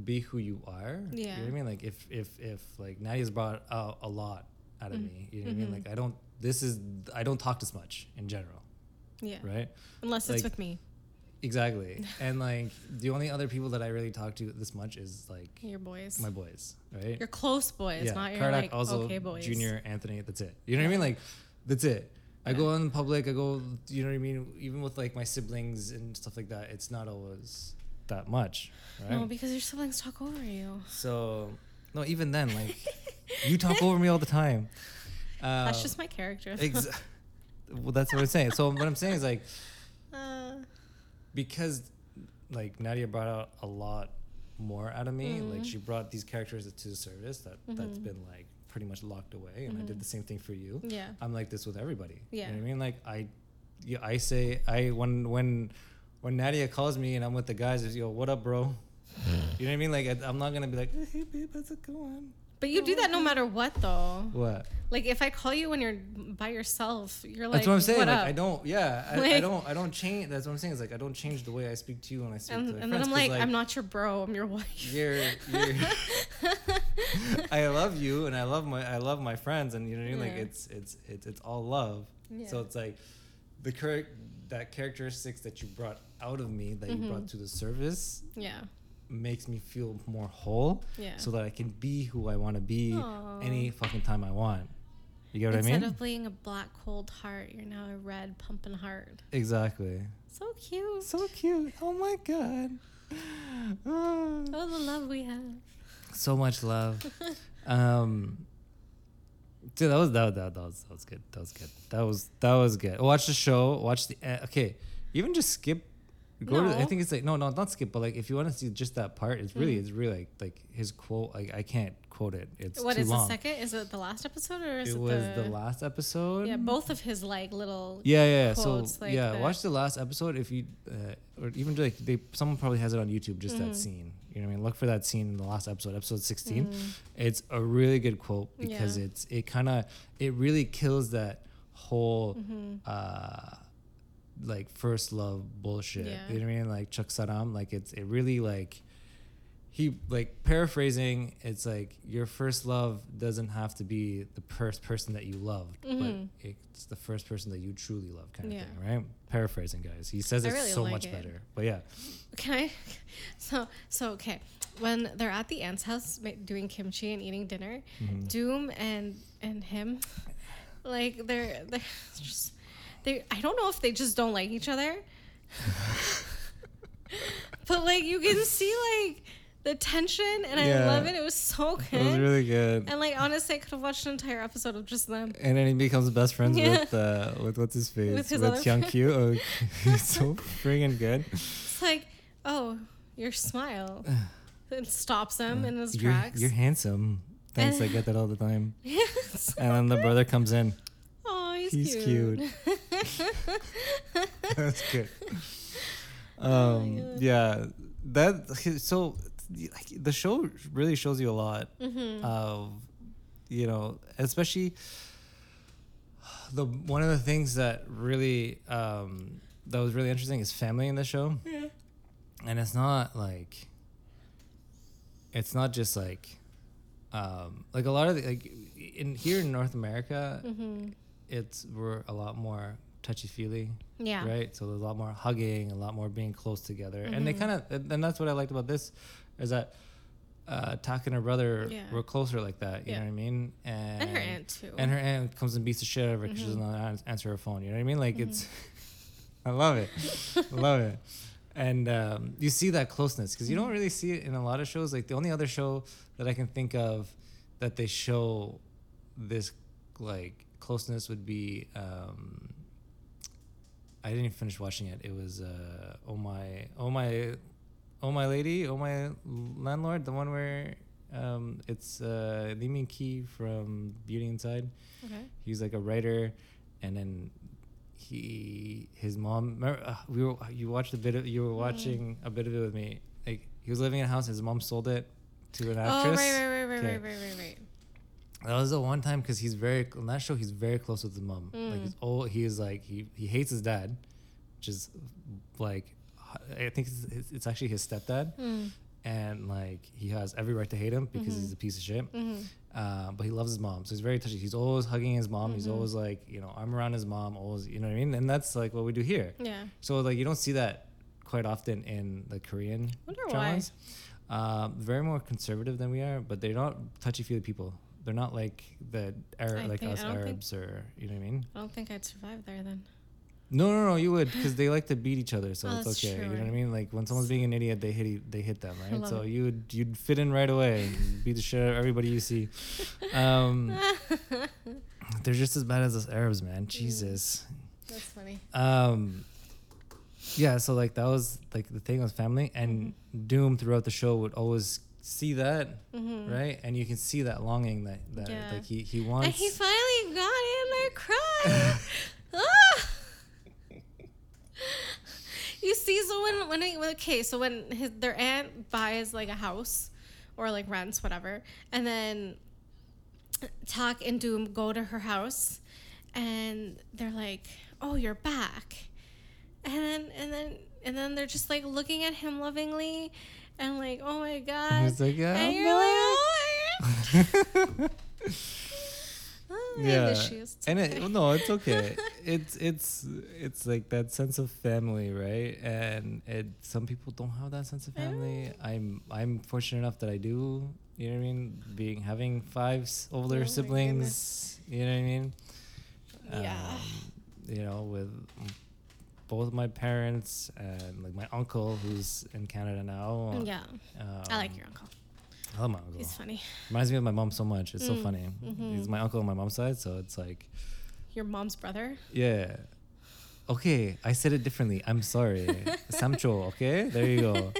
be who you are. You know Yeah. what I mean? Like if if if like Nadia's brought out a lot out of Mm. me. You know what I mean? Mhm. Like I don't. This is I don't talk this much in general, Yeah. right? Unless it's with me, Exactly. and like the only other people that I really talk to this much is like your boys, my boys, right? your close boys, not your like also okay boys. Junior, Anthony. That's it. You know what I mean? Like, that's it. I go out in public. I go. You know what I mean? Even with like my siblings and stuff like that, it's not always that much, right? No, because your siblings talk over you. so, no, even then, like, you talk over me all the time. Uh, That's just my character. exa- well, that's what I'm saying. So what I'm saying is like Uh, because like Nadia brought out a lot more out of me. Like Mhm. she brought these characters to the service that that's Mhm. been like pretty much locked away, and I did Mhm. the same thing for you. yeah. I'm like this with everybody. Yeah, You know what I mean? Like I, yeah, I say I when when when Nadia calls me and I'm with the guys, is yo, what up, bro? you know what I mean? Like I, I'm not gonna be like, hey babe, how's it going? But you do that no matter what, though. What? Like if I call you when you're by yourself, you're like, that's what I'm saying. What like? I don't. Yeah, I, I don't. I don't change. That's what I'm saying. Is like I don't change the way I speak to you when I speak and, to and friends. then I'm 'cause, like, I'm not your bro. I'm your wife. You're, you're I love you and I love my I love my friends and you know what I mean like it's it's it's it's all love. Yeah. So it's like the correct that characteristics that you brought out of me that you mm-hmm. brought to the service yeah. makes me feel more whole Yeah. so that I can be who I want to be Aw. any fucking time I want. You get what Instead I mean? Instead of being a black cold heart, you're now a red pumping heart. exactly. So cute. So cute. Oh my god. Oh, the love we have. So much love. um, dude, that was that, that, that was that was good. That was good. That was that was good. Watch the show. Watch the uh, okay. Even just skip. Go to. I think it's like no, no, not skip. But like, if you want to see just that part, it's really, it's really like like his quote. Like I can't quote it. It's Mm. What is long. the second? Is it the last episode or is It it, was the, the last episode. Yeah, both of his like little. Yeah, yeah. quotes, so like yeah, the- watch the last episode if you, uh, or even like they, someone probably has it on YouTube. Just Mhm. that scene. You know what I mean? Look for that scene in the last episode, episode 16 Mm. It's a really good quote because Yeah. it's it kind of it really kills that whole Mhm. uh like first love bullshit. Yeah. You know what I mean? Like Chuck Saddam, like it's it really like he like paraphrasing. It's like your first love doesn't have to be the first person that you loved, Mhm. but it's the first person that you truly love, kind of Yeah. thing, right? Paraphrasing, guys. He says I it really so like much it. better. But yeah, Can I? So so okay. When they're at the aunt's house doing kimchi and eating dinner, Mhm. Doom and and him, like they're they're just they. I don't know if they just don't like each other, but like you can see like the tension, and I love it. It was so good. it was really good. and like honestly, I could have watched an entire episode of just them. And then he becomes best friends Yeah. with uh, with what's his face With his with Hyun. Kyu. Oh, he's so friggin' good. It's like, oh, your smile. It stops him in his You're, tracks. you're handsome. Thanks, I get that all the time. yes. And then the brother comes in. Oh, he's, He's cute. That's good. Oh Um, God. yeah, that so like, the show really shows you a lot hmm of you know, especially the one of the things that really um, that was really interesting is family in the show, Yeah. and it's not like it's not just like um, like a lot of the, like in here in North America, Mm-hmm. it's we're a lot more touchy feely, Yeah. right? So there's a lot more hugging, a lot more being close together, and they Mhm. kind of and that's what I liked about this is that uh, Tak and her brother Yeah. were closer like that. You Yeah. know what I mean? And, And her aunt too. And her aunt comes and beats the shit out of her because she Mhm. doesn't know how to answer her phone. You know what I mean? Like Mm-hmm. it's, I love it, I love it. And um, you see that closeness because you Mm-hmm. don't really see it in a lot of shows. Like the only other show that I can think of that they show this like closeness would be. Um, I didn't even finish watching it. It was uh, oh my oh my oh my lady oh my landlord the one where um, it's uh, Lee Min Ki from Beauty Inside. okay. He's like a writer, and then he his mom. remember, uh, we were you watched a bit of you were watching a bit of it with me. Like he was living in a house, his mom sold it to an Oh actress. right, right, right, right, Okay. right, right, right, right. That was the one time because he's very on that show. He's very close with his mom. Like Mm. he's old. He is like he he hates his dad, which is like I think it's, it's actually his stepdad, Mm. and like he has every right to hate him because Mhm. he's a piece of shit. Mm-hmm. Uh, but he loves his mom, so he's very touchy. He's always hugging his mom. He's Mhm. always like you know I'm around his mom. Always you know what I mean. And that's like what we do here. Yeah. So like you don't see that quite often in the Korean Wonder why. dramas. Um, very more conservative than we are, but they're not touchy feely people. They're not like the Arab, I like think- us don't think- Arabs, or you know what I mean. I don't think I'd survive there then. No, no, no, you would because they like to beat each other, so Oh, it's okay. You know what I mean? Like when someone's being an idiot, they hit they hit them, right? So it. you would you'd fit in right away, and beat the shit out of everybody you see. Um, they're just as bad as us Arabs, Mm. man. Jesus. That's funny. Um, yeah, so like that was like the thing with family, and Doom throughout the show would always see that, Mm-hmm. right? And you can see that longing that that Yeah. like he he wants. And he finally got in. I cried. ah! You see, so when when I, okay, so when his their aunt buys like a house or like rents whatever, and then Tak and Doom go to her house, and they're like, "Oh, you're back," and then and then and then they're just like looking at him lovingly, and like, "Oh my god," He's like, yeah, and you're like, "Oh my god." Oh, I have yeah, issues. And it, no, it's okay. it's it's it's like that sense of family, right? And it some people don't have that sense of family. I'm I'm fortunate enough that I do. You know what I mean? Being having five older Oh siblings. You know what I mean? Yeah. Um, you know, with both my parents and like my uncle who's in Canada now. yeah, Um, I like your uncle. I love my uncle. He's funny. Reminds me of my mom so much. It's so Mm, funny. mhm. He's my uncle on my mom's side, so it's like, Your mom's brother. yeah. Okay, I said it differently. I'm sorry. Samcho, okay? There you go.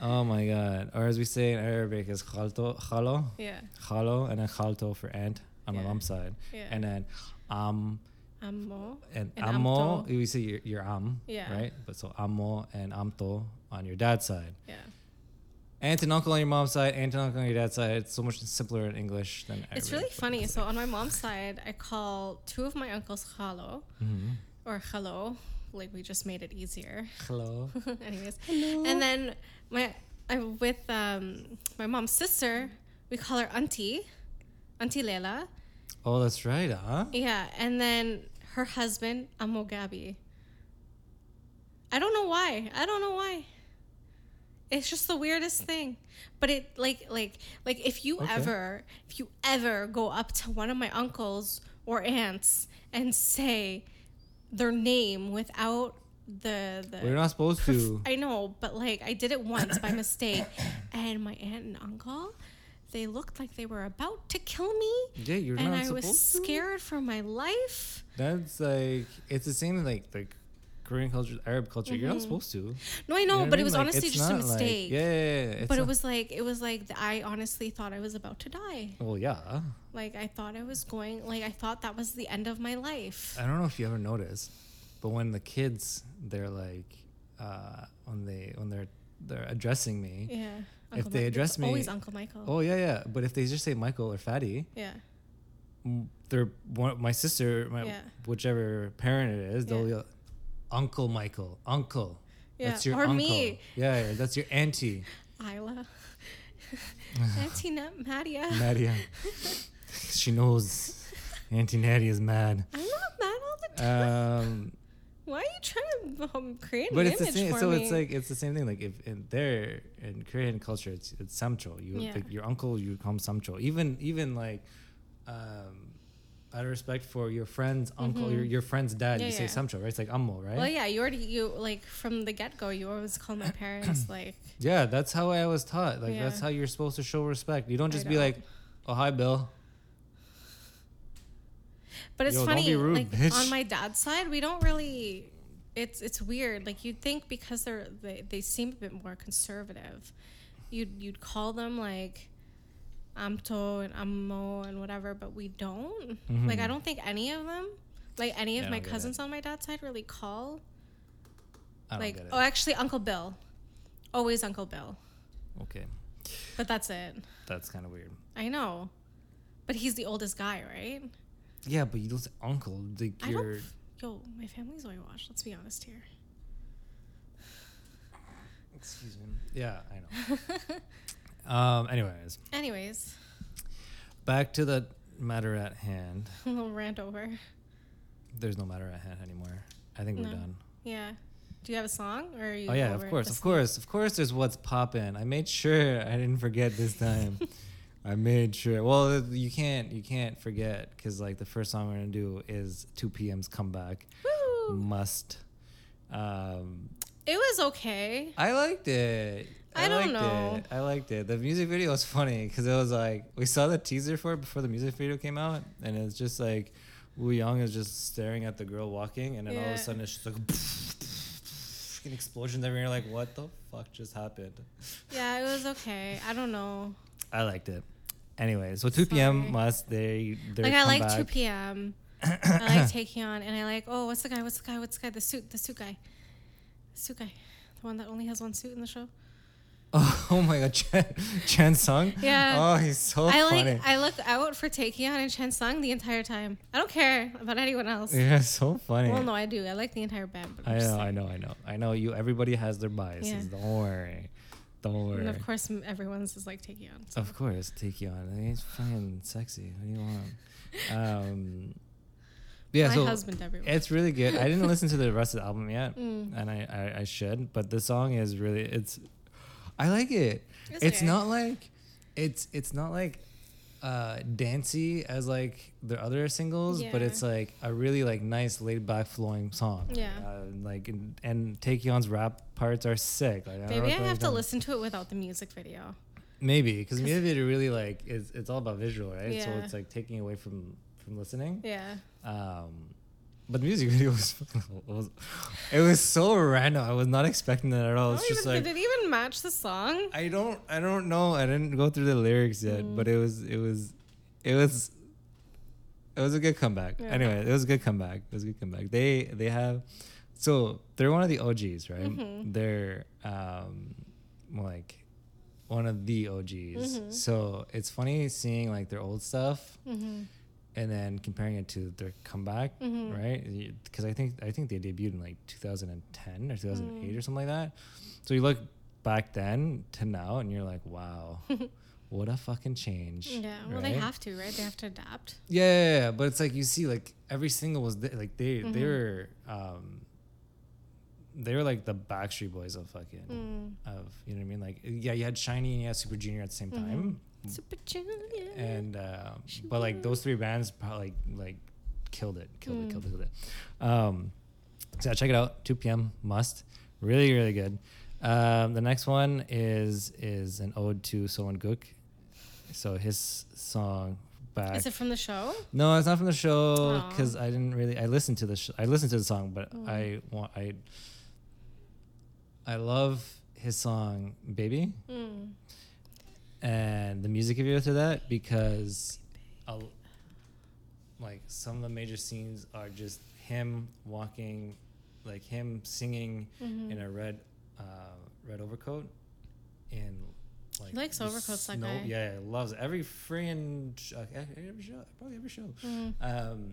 Oh my god. Or as we say in Arabic is khalto, khalo, Yeah, khalo, and then khalto for aunt on my Yeah. mom's side. yeah. And then um Ammo. and, And ammo, amto. we say your, your am, Yeah. right? But so ammo and amto on your dad's side. Yeah. Aunt and uncle on your mom's side, aunt and uncle on your dad's side. It's so much simpler in English than Arabic. It's really funny. So on my mom's side, I call two of my uncles khalo hmm or khalo. Like we just made it easier. Hello. Anyways, hello. and then my I with um my mom's sister, we call her auntie, auntie Leila. Oh, that's right, huh? Yeah, and then her husband, Amo Gabi. I don't know why. I don't know why. It's just the weirdest thing. But it like like like if you Okay. ever if you ever go up to one of my uncles or aunts and say their name without the the We're not supposed prof- to. I know, but like I did it once by mistake and my aunt and uncle they looked like they were about to kill me Yeah, you're and not I supposed was to. scared for my life. That's like it's the same like like Korean culture, Arab culture. You're not Mhm. supposed to. No, I You know, but I it was? Like, honestly just a not like- mistake. yeah, yeah, yeah, but it was like it was like I honestly thought I was about to die. Well, yeah. Like I thought I was going. Like I thought that was the end of my life. I don't know if you ever noticed, but when the kids, they're like, uh, when they when they're they're addressing me, Yeah. if they address me, always Uncle Michael. oh yeah, yeah. But if they just say Michael or Fatty, Yeah. they're one, my sister, my Yeah. whichever parent it is, they'll yell, Uncle Michael, Uncle. Yeah. That's your or uncle. me, Yeah, yeah, that's your auntie, Isla. Auntie Nat Madia. Nadia. she knows Auntie Nadia is mad. I'm not mad all the time. Um, Why are you trying to um, create but an it's the same. for So me? it's like it's the same thing. Like if in there in Korean culture, it's it's samcho. You Yeah. like your uncle, you call him samcho. Even even like, um, out of respect for your friend's uncle, your your friend's dad, Mm-hmm. Yeah, you say yeah. samcho, right? It's like ammo, right? Well, yeah, you already you like from the get go. You always call my parents like. Yeah, that's how I was taught. Like that's how you're supposed to show respect. You don't just be know. like, "Oh, hi, Bill." But it's Yo, don't funny, be rude, like bitch. on my dad's side, we don't really. It's it's weird. Like you'd think because they're they, they seem a bit more conservative, you'd you'd call them like, amto and ammo and whatever, but we don't. Like I don't think any of them, like any of Mm-hmm. Yeah, my don't get it. cousins on my dad's side, really call. Like oh, actually, Uncle Bill, always Uncle Bill, okay, but that's it. that's kind of weird. I know, but he's the oldest guy, right? Yeah, but you don't say uncle. Like I you're. don't. Yo, my family's whitewashed. Let's be honest here. Excuse me. Yeah, I know. um. Anyways, Anyways, back to the matter at hand. a little rant over. There's no matter at hand anymore. I think we're No. done. Yeah. Do you have a song or are you? Oh yeah, over of course, of course, of course. There's what's poppin'. I made sure I didn't forget this time. I made sure. Well, you can't you can't forget because like the first song we're gonna do is 2PM's comeback. Woo! Must. Um, It was okay. I liked it. I don't liked know. It. I liked it. The music video was funny because it was like we saw the teaser for it before the music video came out, and it's just like Wooyoung is just staring at the girl walking, and then all of a sudden it's just like fucking explosions everywhere. You're like, what the fuck just happened? Yeah, it was okay. I don't know. I liked it. Anyway, so 2PM Sorry. must they they like I like 2 p.m. I like Taecyeon, and I like oh, what's the guy? What's the guy? What's the guy? The suit, the suit guy, the suit guy, the one that only has one suit in the show. Oh, oh my god, Chen, Chansung. Yeah. Oh, he's so I like. funny. I look out for Taecyeon and Chansung the entire time. I don't care about anyone else. yeah, so funny. Well, no, I do. I like the entire band. I know, saying. I know, I know, I know. You, everybody has their biases. Yeah. Don't worry, don't worry. And of course, everyone's is like Taecyeon. So. Of course, you. He's fucking sexy. What do you want? Um, yeah, My so husband, everyone. it's really good. I didn't listen to the rest of the album yet, Mm. and I, I I should. But the song is really it's. I like it. It's It's, okay. not like, it's it's not like, uh, dancey as like their other singles, but it's like a really like nice laid back flowing song. Yeah. Uh, like and, and Taecyeon's rap parts are sick. Like, Maybe wrote I have to down. listen to it without the music video. Maybe because music video really like it's it's all about visual, right? Yeah. So it's like taking away from from listening. Yeah. Um, but the music video was, was it was so random. I was not expecting that at all. It's just even, like did it even match the song? I don't I don't know. I didn't go through the lyrics yet, Mm. but it was it was it was it was a good comeback. Yeah. Anyway, it was a good comeback. It was a good comeback. They they have so they're one of the OGs, right? Mhm. They're um like one of the OGs. Mhm. So it's funny seeing like their old stuff Mm-hmm. And then comparing it to their comeback, Mhm. right? Because I think I think they debuted in like 2010 or 2008 Mm. or something like that. So you look back then to now, and you're like, wow, what a fucking change. Yeah. Well, they have to, right? They have to adapt. Yeah, yeah, yeah, but it's like you see, like every single was th- like they they Mhm. were um they were like the Backstreet Boys of fucking Mm. of you know what I mean? Like yeah, you had SHINee and you had Super Junior at the same Mhm. time, Super Junior. and um, but like those three bands probably like, like killed it, killed Mm. it, killed it, killed it. Um, so check it out. 2PM must really really good. Um, the next one is is an ode to Seo In Guk. So his song back. Is it from the show? No, it's not from the show because I didn't really. I listened to the. Sh- I listened to the song, but Mm. I want. I. I love his song "Baby" Mm. And the music video to that because, a, like some of the major scenes are just him walking, like him singing Mhm. in a red, uh, red overcoat, in like He likes overcoats, that guy. Yeah, loves it. every sh- uh, every show, probably every show. Mm. Um,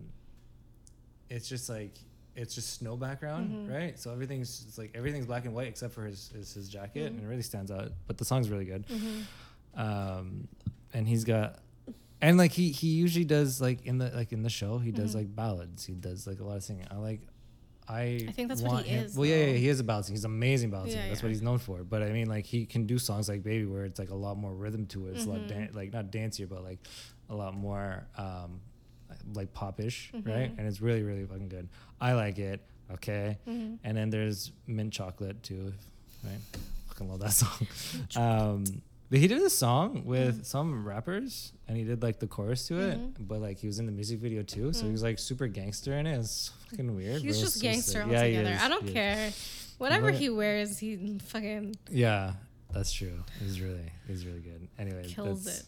it's just like it's just snow background, Mhm. right? So everything's it's like everything's black and white except for his his, his jacket, Mhm. and it really stands out. But the song's really good. Um, and he's got. And like he he usually does like in the like in the show he does Mhm. like ballads he does like a lot of singing I like I I think that's what he him- is, well yeah, yeah he is a ballad singer he's amazing ballad singer Yeah, that's yeah. what he's known for but I mean like he can do songs like Baby where it's like a lot more rhythm to it it's a lot Mhm. dan- like not dancier but like a lot more um like popish right Mhm. and it's really really fucking good I like it okay Mhm. and then there's mint chocolate too, right? Fucking love that song. Um, he did a song with Mm. some rappers, and he did like the chorus to it. Mhm. But like he was in the music video too, so he Mm. was like super gangster in it. It's fucking weird. He's was just gangster altogether. he is, I don't care. Whatever But- he wears, he fucking Yeah, that's true. He's really he's really good. Anyway, kills it.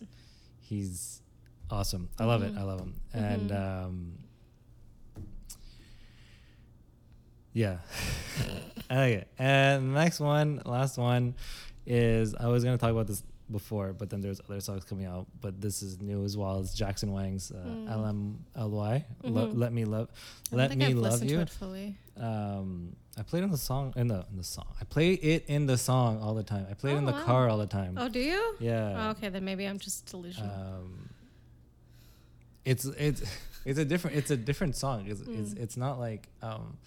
He's awesome. I love it. Mhm. I love him. And Mhm. um yeah. I like it. And the next one, last one is I was gonna talk about this before, but then there's other songs coming out. But this is new as well. It's Jackson Wang's uh, Mm. LMLY. Lo- Mhm. Let me love Let me I've love you. To it fully. Um I played in the song in the in the song. I play it in the song all the time. I play it in Oh, the wow. car all the time. Oh, do you? Yeah. Oh, okay, then maybe I'm just delusional. Um, it's it's it's a different it's a different song. It's it's, Mm. it's not like um,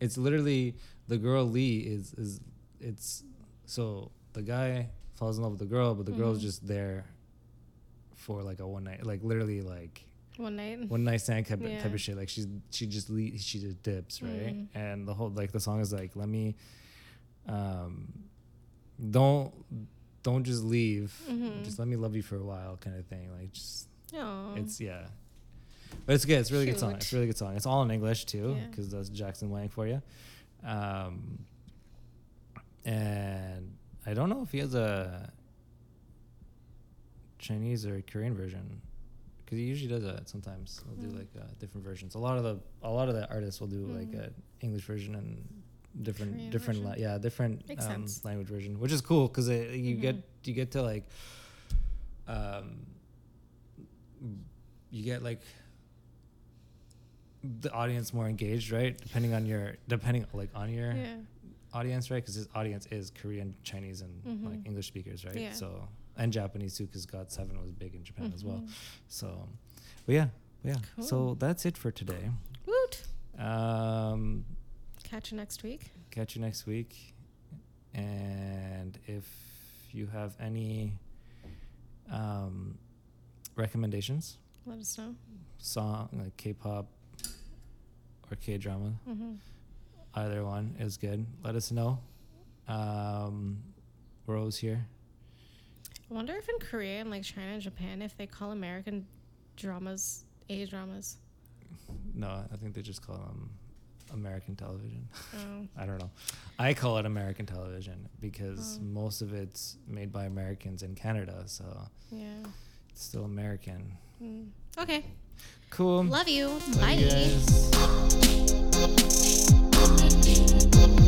it's literally the girl Lee is is it's so the guy falls in love with the girl, but the girl's Mhm. just there for like a one night, like literally like One night. one night stand type, type of shit. Like she's she just le- she just dips right, Mm. and the whole like the song is like let me, um, don't don't just leave, Mhm. just let me love you for a while, kind of thing. Like just Oh. it's yeah, but it's good. It's a really good song. It's a really good song. It's all in English too, Yeah. because that's Jackson Wang for you. Um, and I don't know if he has a Chinese or Korean version, because he usually does that sometimes. He'll do Mm. like uh, different versions. A lot of the a lot of the artists will do like Mm. a English version and different Korean different la- yeah different um, language version, which is cool because you Mhm. get you get to like um you get like the audience more engaged, right? Depending on your depending like on your yeah. Audience, right? Because his audience is Korean, Chinese, and Mhm. like English speakers, right? Yeah. So and Japanese too, because GOT7 was big in Japan as well. Mhm. So, but yeah, yeah. So that's it for today. Woot. Um, Catch you next week. catch you next week, and if you have any um, recommendations, Let us know. song like K-pop or K-drama, Mm-hmm. Either one is good. Let us know. Um, we're always here. I wonder if in Korea and like China and Japan, if they call American dramas A dramas. No, I think they just call them American television. Oh. I don't know. I call it American television because Oh. most of it's made by Americans in Canada, so Yeah. it's still American. Mm. Okay. Cool. Love you. Love Bye. you guys.